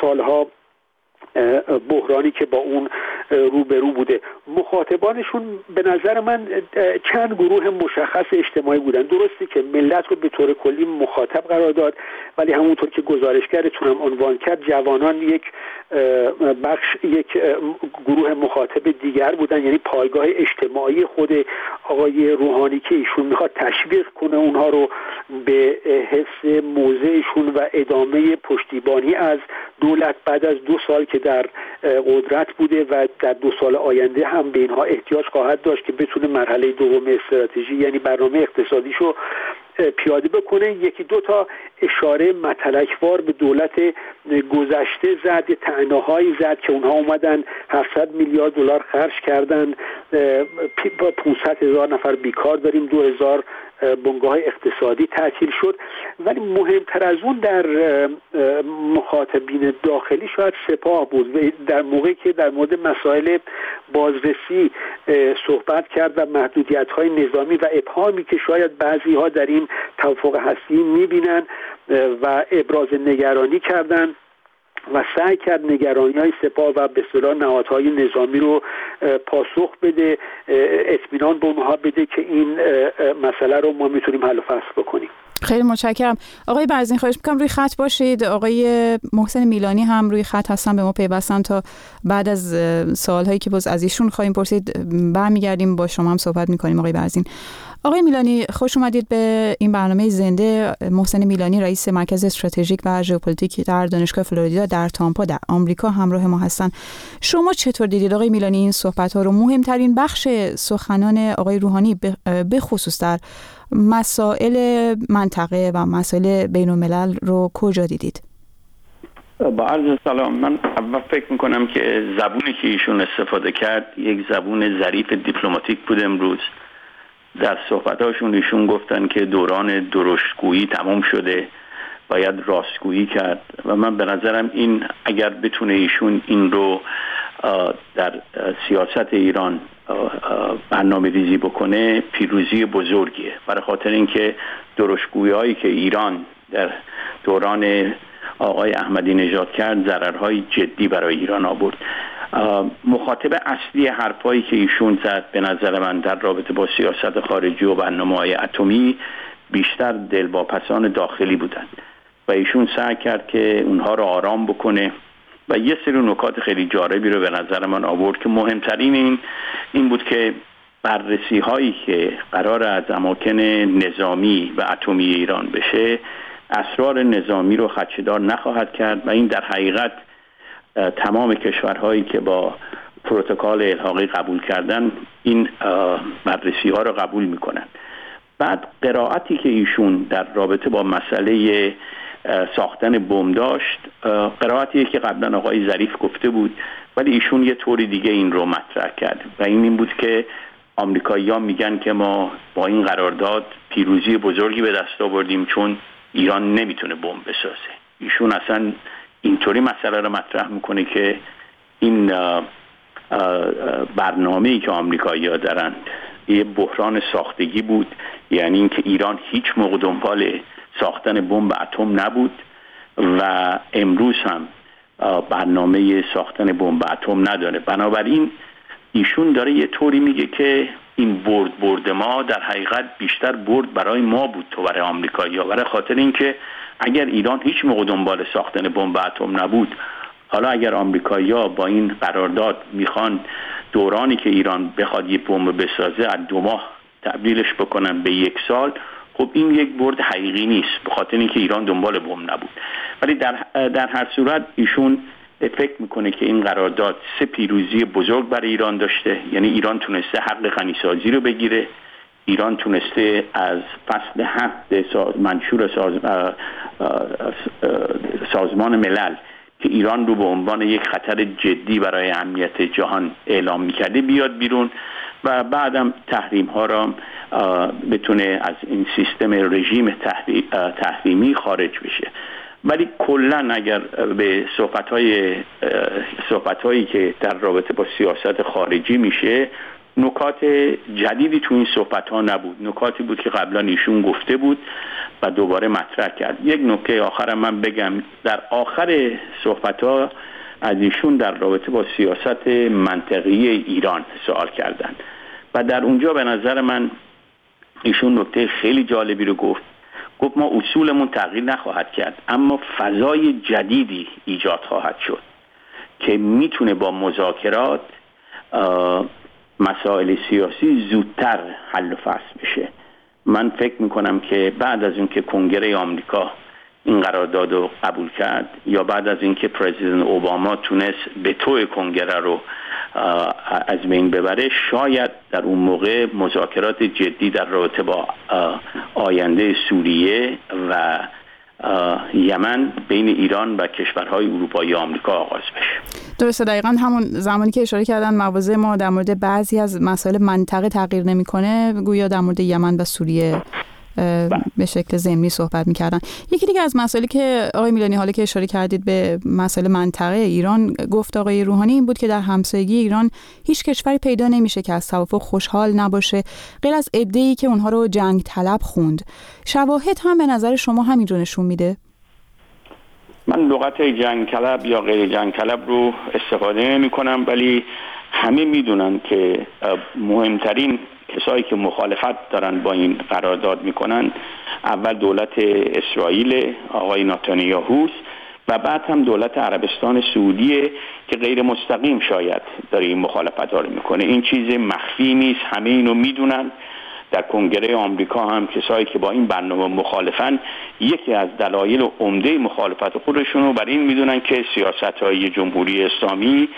سالها بحرانی که با اون روبرو بوده. مخاطبانشون به نظر من چند گروه مشخص اجتماعی بودن. درسته که ملت رو به طور کلی مخاطب قرار داد ولی همونطور که گزارشگرتون هم عنوان کرد جوانان یک بخش یک گروه مخاطب دیگر بودن. یعنی پایگاه اجتماعی خود آقای روحانی که ایشون می‌خواد تشویق کنه اونها رو به حس موضعشون و ادامه پشتیبانی از دولت بعد از دو سال که در قدرت بوده و در دو سال آینده هم به اینها احتیاج خواهد داشت که بتونه مرحله دوم استراتژی یعنی برنامه اقتصادیشو پیاده بکنه. یکی دو تا اشاره متلکوار به دولت گذشته زد تعناهایی زد که اونها اومدن 700 میلیارد دلار خرج کردن. 500 هزار نفر بیکار داریم. 2000 بنگاه اقتصادی تعطیل شد. ولی مهمتر از اون در مخاطبین داخلی شاید سپاه بود. و در موقعی که در مورد مسائل بازرسی صحبت کرد و محدودیت های نظامی و ابهامی که شاید بعضی ها در این توافق هستی می‌بینن و ابراز نگرانی کردن. و سعی کرد نگرانی های سپاه و به صلاح نهادهای نظامی رو پاسخ بده اطمینان به اونها بده که این مسئله رو ما می‌تونیم حل و فصل بکنیم. خیلی متشکرم. آقای برزین خواهش می‌کنم روی خط باشید. آقای محسن میلانی هم روی خط هستن به ما پیوستن تا بعد از سوالهایی که باز از ایشون خواهیم پرسید. برمیگردیم با شما هم صحبت می‌کنیم آقای برزین. آقای میلانی خوش اومدید به این برنامه زنده. محسن میلانی رئیس مرکز استراتژیک و ژئوپلیتیک در دانشگاه فلوریدا در تامپا در آمریکا همراه ما هستن. شما چطور دیدید؟ آقای میلانی این صحبت ها رو مهمترین بخش سخنان آقای روحانی به خصوص در مسائل منطقه و مسائل بین الملل رو کجا دیدید؟ با عرض سلام. من اول فکر می‌کنم که زبونی که ایشون استفاده کرد یک زبون ظریف دیپلماتیک بود امروز. در صحبتاشون ایشون گفتن که دوران درشتگویی تمام شده باید راستگویی کرد. و من به نظرم این اگر بتونه ایشون این رو در سیاست ایران برنامه ریزی بکنه پیروزی بزرگیه. برای خاطر اینکه درشگویی هایی که ایران در دوران آقای احمدی نژاد کرد ضررهای جدی برای ایران آورد. مخاطب اصلی حرفایی که ایشون زد به نظر من در رابطه با سیاست خارجی و برنامه های اتمی بیشتر دلواپسان داخلی بودند. و ایشون سعی کرد که اونها رو آرام بکنه و یه سری نکات خیلی جالبی رو به نظر من آورد که مهمترین این این بود که بررسی هایی که قرار از اماکن نظامی و اتمی ایران بشه اسرار نظامی رو خدشدار نخواهد کرد و این در حقیقت تمام کشورهایی که با پروتکل الحاقی قبول کردن این بررسی ها رو قبول می‌کنن. بعد قرائتی که ایشون در رابطه با مسئله ساختن بم داشت قرائتیه که قبلا آقای ظریف گفته بود ولی ایشون یه طوری دیگه این رو مطرح کرد. و این این بود که آمریکایی‌ها میگن که ما با این قرارداد پیروزی بزرگی به دست آوردیم چون ایران نمی‌تونه بمب بسازه. ایشون اصلا اینطوری مسئله رو مطرح می‌کنه که این برنامه ای که آمریکایی‌ها دارن یه بحران ساختگی بود. یعنی اینکه ایران هیچ موقع دنبال ساختن بمب اتم نبود و امروز هم برنامه ساختن بمب اتم نداره. بنابراین ایشون داره یه طوری میگه که این برد برد ما در حقیقت بیشتر برد برای ما بود تو برای آمریکایی‌ها برای خاطر اینکه اگر ایران هیچ موقع دنبال ساختن بمب اتم نبود حالا اگر آمریکایی‌ها با این قرارداد می‌خوان دورانی که ایران بخواد یه بمب بسازه از دو ماه تبدیلش بکنن به یک سال خب این یک برد حقیقی نیست به خاطر اینکه ایران دنبال بمب نبود. ولی در, در هر صورت ایشون فکر می‌کنه که این قرارداد سه پیروزی بزرگ برای ایران داشته یعنی ایران تونسته حق غنیسازی رو بگیره. ایران تونسته از فصل هفت ساز منشور ساز سازمان ملل که ایران رو به عنوان یک خطر جدی برای امنیت جهان اعلام می‌کرده بیاد بیرون و بعدم تحریم ها را بتونه از این سیستم رژیم تحریمی خارج بشه. ولی کلا اگر به صحبت های صحبت هایی که در رابطه با سیاست خارجی میشه نکات جدیدی تو این صحبت ها نبود. نکاتی بود که قبلا ایشون گفته بود و دوباره مطرح کرد. یک نکته آخرم من بگم. در آخر صحبت ها از ایشون در رابطه با سیاست منطقی ایران سوال کردن و در اونجا به نظر من ایشون نکته خیلی جالبی رو گفت. گفت ما اصولمون تغییر نخواهد کرد اما فضای جدیدی ایجاد خواهد شد که می‌تونه با مذاکرات مسائل سیاسی زودتر حل و فصل بشه. من فکر می‌کنم که بعد از اینکه کنگره آمریکا این قرارداد رو قبول کرد یا بعد از اینکه پرزیدنت اوباما تونست به تو کنگره رو از بین ببره شاید در اون موقع مذاکرات جدی در رابطه با آینده سوریه و یمن بین ایران و کشورهای اروپایی آمریکا آغاز بشه. درسته دقیقا همون زمانی که اشاره کردن مواضع ما در مورد بعضی از مسائل منطقه تغییر نمی‌کنه گویا در مورد یمن و سوریه به شکل زمینی صحبت می‌کردن. یکی دیگه از مسائلی که آقای میلانی حالا که اشاره کردید به مسئله منطقه ایران گفت آقای روحانی این بود که در همسایگی ایران هیچ کشوری پیدا نمیشه که از توافق خوشحال نباشه. غیر از ای که اونها رو جنگ طلب خوند. شواهد هم به نظر شما همین رو نشون میده؟ من لغت جنگ طلب یا غیر جنگ طلب رو استفاده نمی کنم ولی همه می‌دونن که مهمترین کسایی که مخالفت دارن با این قرارداد می‌کنن اول دولت اسرائیل آقای ناتانیاهوس و بعد هم دولت عربستان سعودی که غیر مستقیم شاید داره این مخالفت ها رو می‌کنه. این چیز مخفی نیست همه اینو می‌دونن. در کنگره آمریکا هم کسایی که با این برنامه مخالفن یکی از دلایل عمده مخالفت خودشون رو بر این می‌دونن که سیاست های جمهوری اسلامی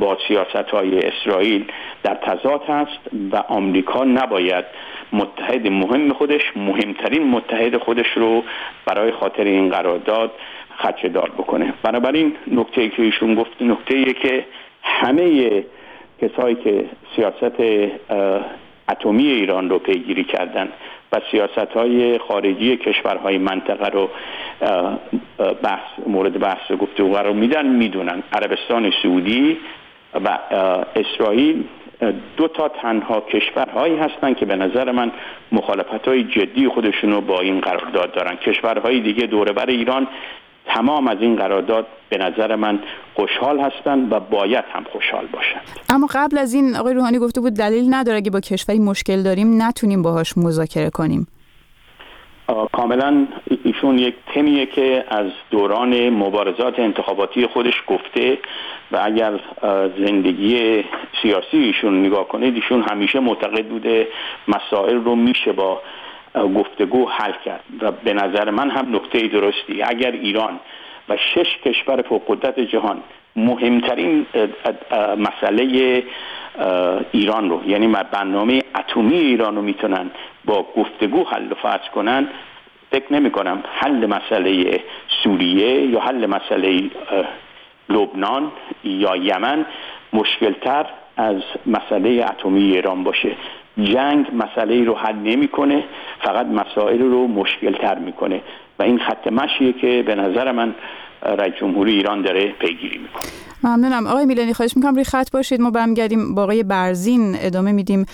با سیاست های اسرائیل در تضاد هست و آمریکا نباید متحد مهم خودش مهمترین متحد خودش رو برای خاطر این قرارداد خدشه دار بکنه. بنابراین نکته که ایشون گفت نکته که همه کسایی که سیاست اتمی ایران رو پیگیری کردن و سیاست های خارجی کشورهای منطقه رو بحث مورد بحث گفته قرار میدن می‌دونن. عربستان سعودی و اسرائیل دو تا تنها کشورهایی هستند که به نظر من مخالفت های جدی خودشون رو با این قرارداد دارن. کشورهای دیگه دوربر ایران تمام از این قرارداد به نظر من خوشحال هستند و باید هم خوشحال باشند. اما قبل از این آقای روحانی گفته بود دلیل نداره اگه با کشوری مشکل داریم نتونیم باهاش مذاکره کنیم. کاملا ایشون یک تمیه که از دوران مبارزات انتخاباتی خودش گفته و اگر زندگی سیاسی ایشون نگاه کنید ایشون همیشه معتقد بوده مسائل رو میشه با گفتگو حل کرد و به نظر من هم نکته درستی. اگر ایران و شش کشور فوق جهان مهمترین مسئله ایران رو یعنی برنامه اتمی ایران رو می‌تونن با گفتگو حل و فصل کنن فکر نمی کنم حل مسئله سوریه یا حل مسئله لبنان یا یمن مشکلتر از مسئله اتمی ایران باشه. جنگ مسئله رو حل نمی‌کنه فقط مسائل رو مشکل تر می‌کنه. و این خط مشیه که به نظر من رئیس جمهوری ایران داره پیگیری می‌کنه. ممنونم. آقای میلانی خواهش می‌کنم روی خط باشید. ما برمیگردیم با آقای برزین ادامه میدیم.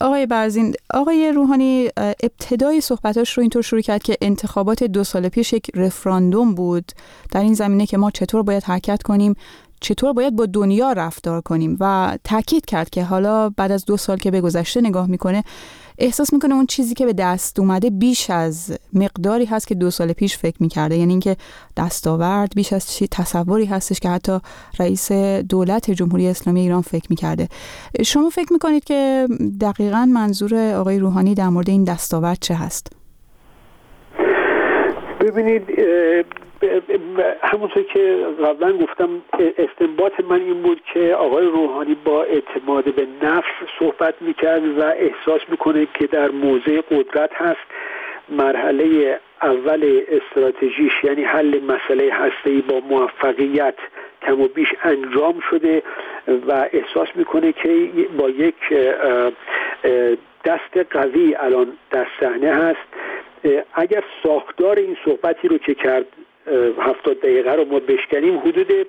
آقای برزین آقای روحانی ابتدای صحبتاش رو اینطور شروع کرد که انتخابات دو سال پیش یک رفراندوم بود. در این زمینه که ما چطور باید حرکت کنیم؟ چطور باید با دنیا رفتار کنیم و تاکید کرد که حالا بعد از دو سال که به گذشته نگاه می‌کنه احساس می‌کنه اون چیزی که به دست اومده بیش از مقداری هست که دو سال پیش فکر می‌کرده. یعنی اینکه دستاورد بیش از چی تصوری هستش که حتی رئیس دولت جمهوری اسلامی ایران فکر می‌کرده. شما فکر می‌کنید که دقیقا منظور آقای روحانی در مورد این دستاورد چه هست؟ ببینید همونطور که قبلا گفتم استنباط من این بود که آقای روحانی با اعتماد به نفس صحبت می‌کرد و احساس می‌کنه که در موضع قدرت هست. مرحله اول استراتژیش یعنی حل مسئله هسته‌ای با موفقیت کم و بیش انجام شده و احساس می‌کنه که با یک دست قوی الان در صحنه هست. اگر ساختار این صحبتی رو که کرد هفتاد دقیقه رو ما بشکنیم. حدود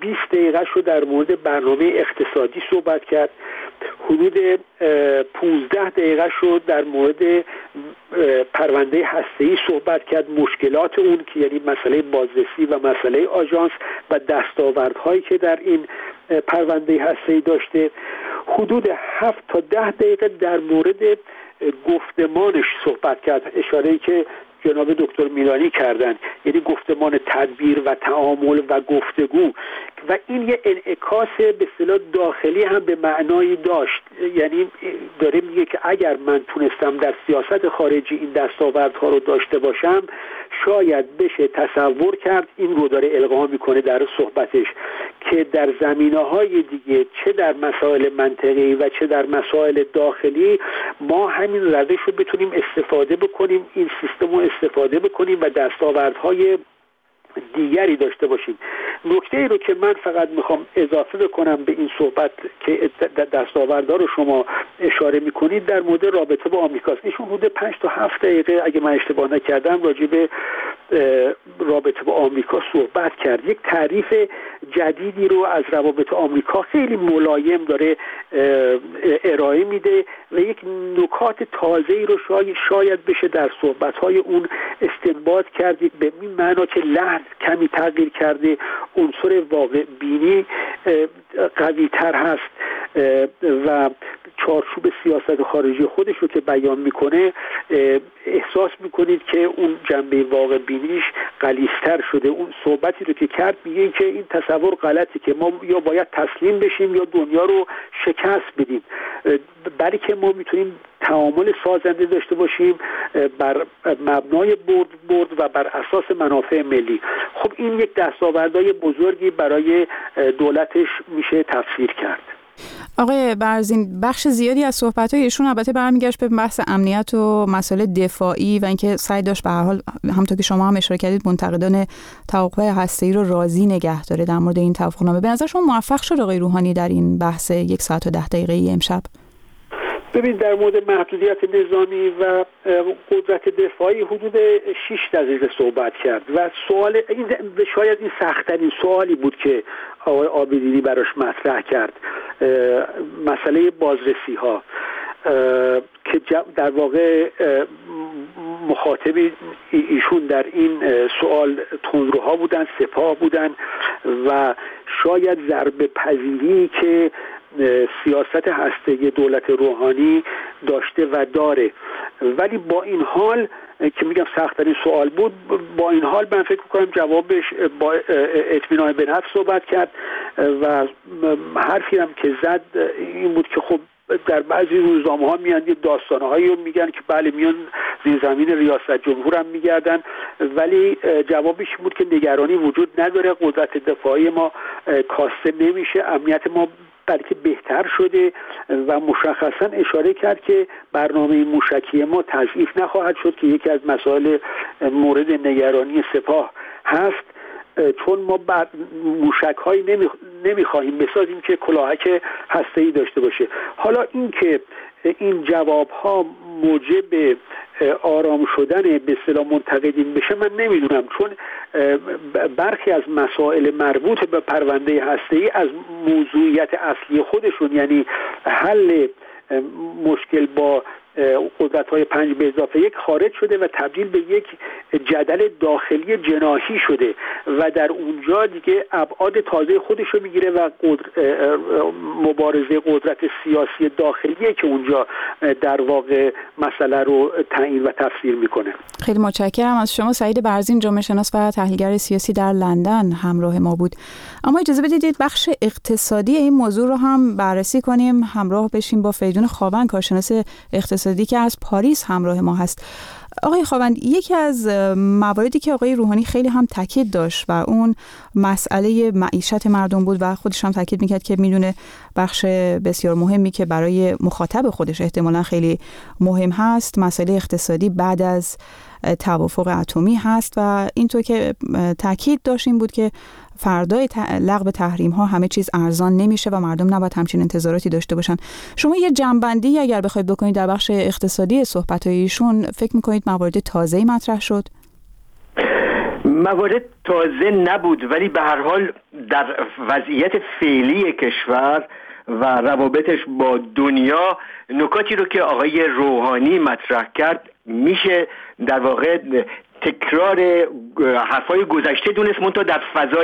20 دقیقه رو در مورد برنامه اقتصادی صحبت کرد. حدود 15 دقیقه رو در مورد پرونده هسته‌ای صحبت کرد. مشکلات اون که یعنی مسئله بازرسی و مسئله آژانس و دستاوردهایی که در این پرونده هسته‌ای داشته. حدود 7 تا 10 دقیقه در مورد گفتمانش صحبت کرد. اشاره که جناب دکتر میرانی کردن. یعنی گفتمان تدبیر و تعامل و گفتگو. و این یه انعکاس به اصطلاح داخلی هم به معنایی داشت. یعنی داره میگه که اگر من تونستم در سیاست خارجی این دستاوردها رو داشته باشم شاید بشه تصور کرد این رو داره القا می‌کنه در صحبتش. که در زمینه های دیگه چه در مسائل منطقی و چه در مسائل داخلی ما همین روش رو بتونیم استفاده بکنیم این سیستم رو استفاده بکنیم و دستاوردهای دیگری داشته باشیم. نکته رو که من فقط می‌خوام اضافه بکنم به این صحبت که دستاوردها رو شما اشاره می‌کنید در مورد رابطه با آمریکاست. ایشون حدود پنج تا هفت دقیقه اگه من اشتباه نکردم راجع به رابطه با آمریکا صحبت کرد. یک تعریف جدیدی رو از روابط آمریکا خیلی ملایم داره ارائه میده و یک نکات تازه رو شاید بشه در صحبت های اون استنباط کردید به این معنا که لحن کمی تغییر کرده عنصر واقع بینی قوی تر هست و چارچوب سیاست خارجی خودش رو که بیان می‌کنه احساس می‌کنید که اون جنبه واقع بینیش قلیستر شده. اون صحبتی رو که کرد میگه که این تصور غلطی که ما یا باید تسلیم بشیم یا دنیا رو شکست بدیم. که ما می‌تونیم تعامل سازنده داشته باشیم بر مبنای برد برد و بر اساس منافع ملی. خب این یک دستاوردهای بزرگی برای دولتش میشه تفسیر کرد. آقای برزین بخش زیادی از صحبت های ایشون البته برمیگشت به بحث امنیت و مسائل دفاعی و اینکه سعی داشت به هر حال همونطور که شما هم اشاره کردید منتقدان توافق هسته‌ای رو راضی نگه داره در مورد این توافقنامه. به نظر شما موفق شد آقای روحانی در این بحث یک ساعت و ده دقیقه امشب؟ ببین در مورد محدودیت نظامی و قدرت دفاعی حدود 6 دقیقه صحبت کرد و سوال این شاید این سختترین سوالی بود که آقای آبیدینی براش مطرح کرد مسئله بازرسی ها که در واقع مخاطبی ایشون در این سوال تندروها بودن سپاه بودن و شاید ضربه پذیری که سیاست هسته دولت روحانی داشته و داره. ولی با این حال که میگم سختترین سوال بود با این حال من فکر کنم جوابش با اطمینان به نفس صحبت کرد. و حرفی هم که زد این بود که خب در بعضی روزنامه ها میان یه داستانه هایی رو میگن که بله میان زیر زمین ریاست جمهور هم میگردن. ولی جوابش بود که نگرانی وجود نداره. قدرت دفاعی ما کاسته نمیشه. امنیت ما بلکه بهتر شده و مشخصا اشاره کرد که برنامه موشکی ما تضعیف نخواهد شد که یکی از مسائل مورد نگرانی سپاه هست. چون ما بر موشک هایی نمی‌خواهیم بسازیم که کلاهک هسته ای داشته باشه. حالا اینکه این جواب ها موجب آرام شدن به اصطلاح منتقدین بشه من نمی‌دونم چون برخی از مسائل مربوط به پرونده هسته از موضوعیت اصلی خودشون یعنی حل مشکل با قدرت های پنج به اضافه یک خارج شده و تبدیل به یک جدل داخلی جناحی شده و در اونجا دیگه ابعاد تازه خودش رو می‌گیره و مبارزه قدرت سیاسی داخلیه که اونجا در واقع مسئله رو تعیین و تفسیر می‌کنه. خیلی متشکرم. از شما سعید برزین جامعه شناس و تحلیلگر سیاسی در لندن همراه ما بود. اما اجازه بدید بخش اقتصادی این موضوع رو هم بررسی کنیم. همراه بشیم با فیدون خاون کارشناس اقتصادی که از پاریس همراه ما هست. آقای خواوند یکی از مواردی که آقای روحانی خیلی هم تاکید داشت و اون مسئله معیشت مردم بود و خودش هم تاکید می‌کرد که می‌دونه بخش بسیار مهمی که برای مخاطب خودش احتمالا خیلی مهم هست مسئله اقتصادی بعد از توافق اتمی هست و اینطور که تاکید داشت این بود که فردای ت... لغو تحریم ها همه چیز ارزان نمیشه و مردم نباید همچین انتظاراتی داشته باشن. شما یه جنبندی اگر بخواید بکنید در بخش اقتصادی صحبت ایشون فکر می‌کنید موارد تازه مطرح شد؟ موارد تازه نبود ولی به هر حال در وضعیت فعلی کشور و روابطش با دنیا نکاتی رو که آقای روحانی مطرح کرد میشه در واقع تکرار حرفای گذشته دونست منتها در فضای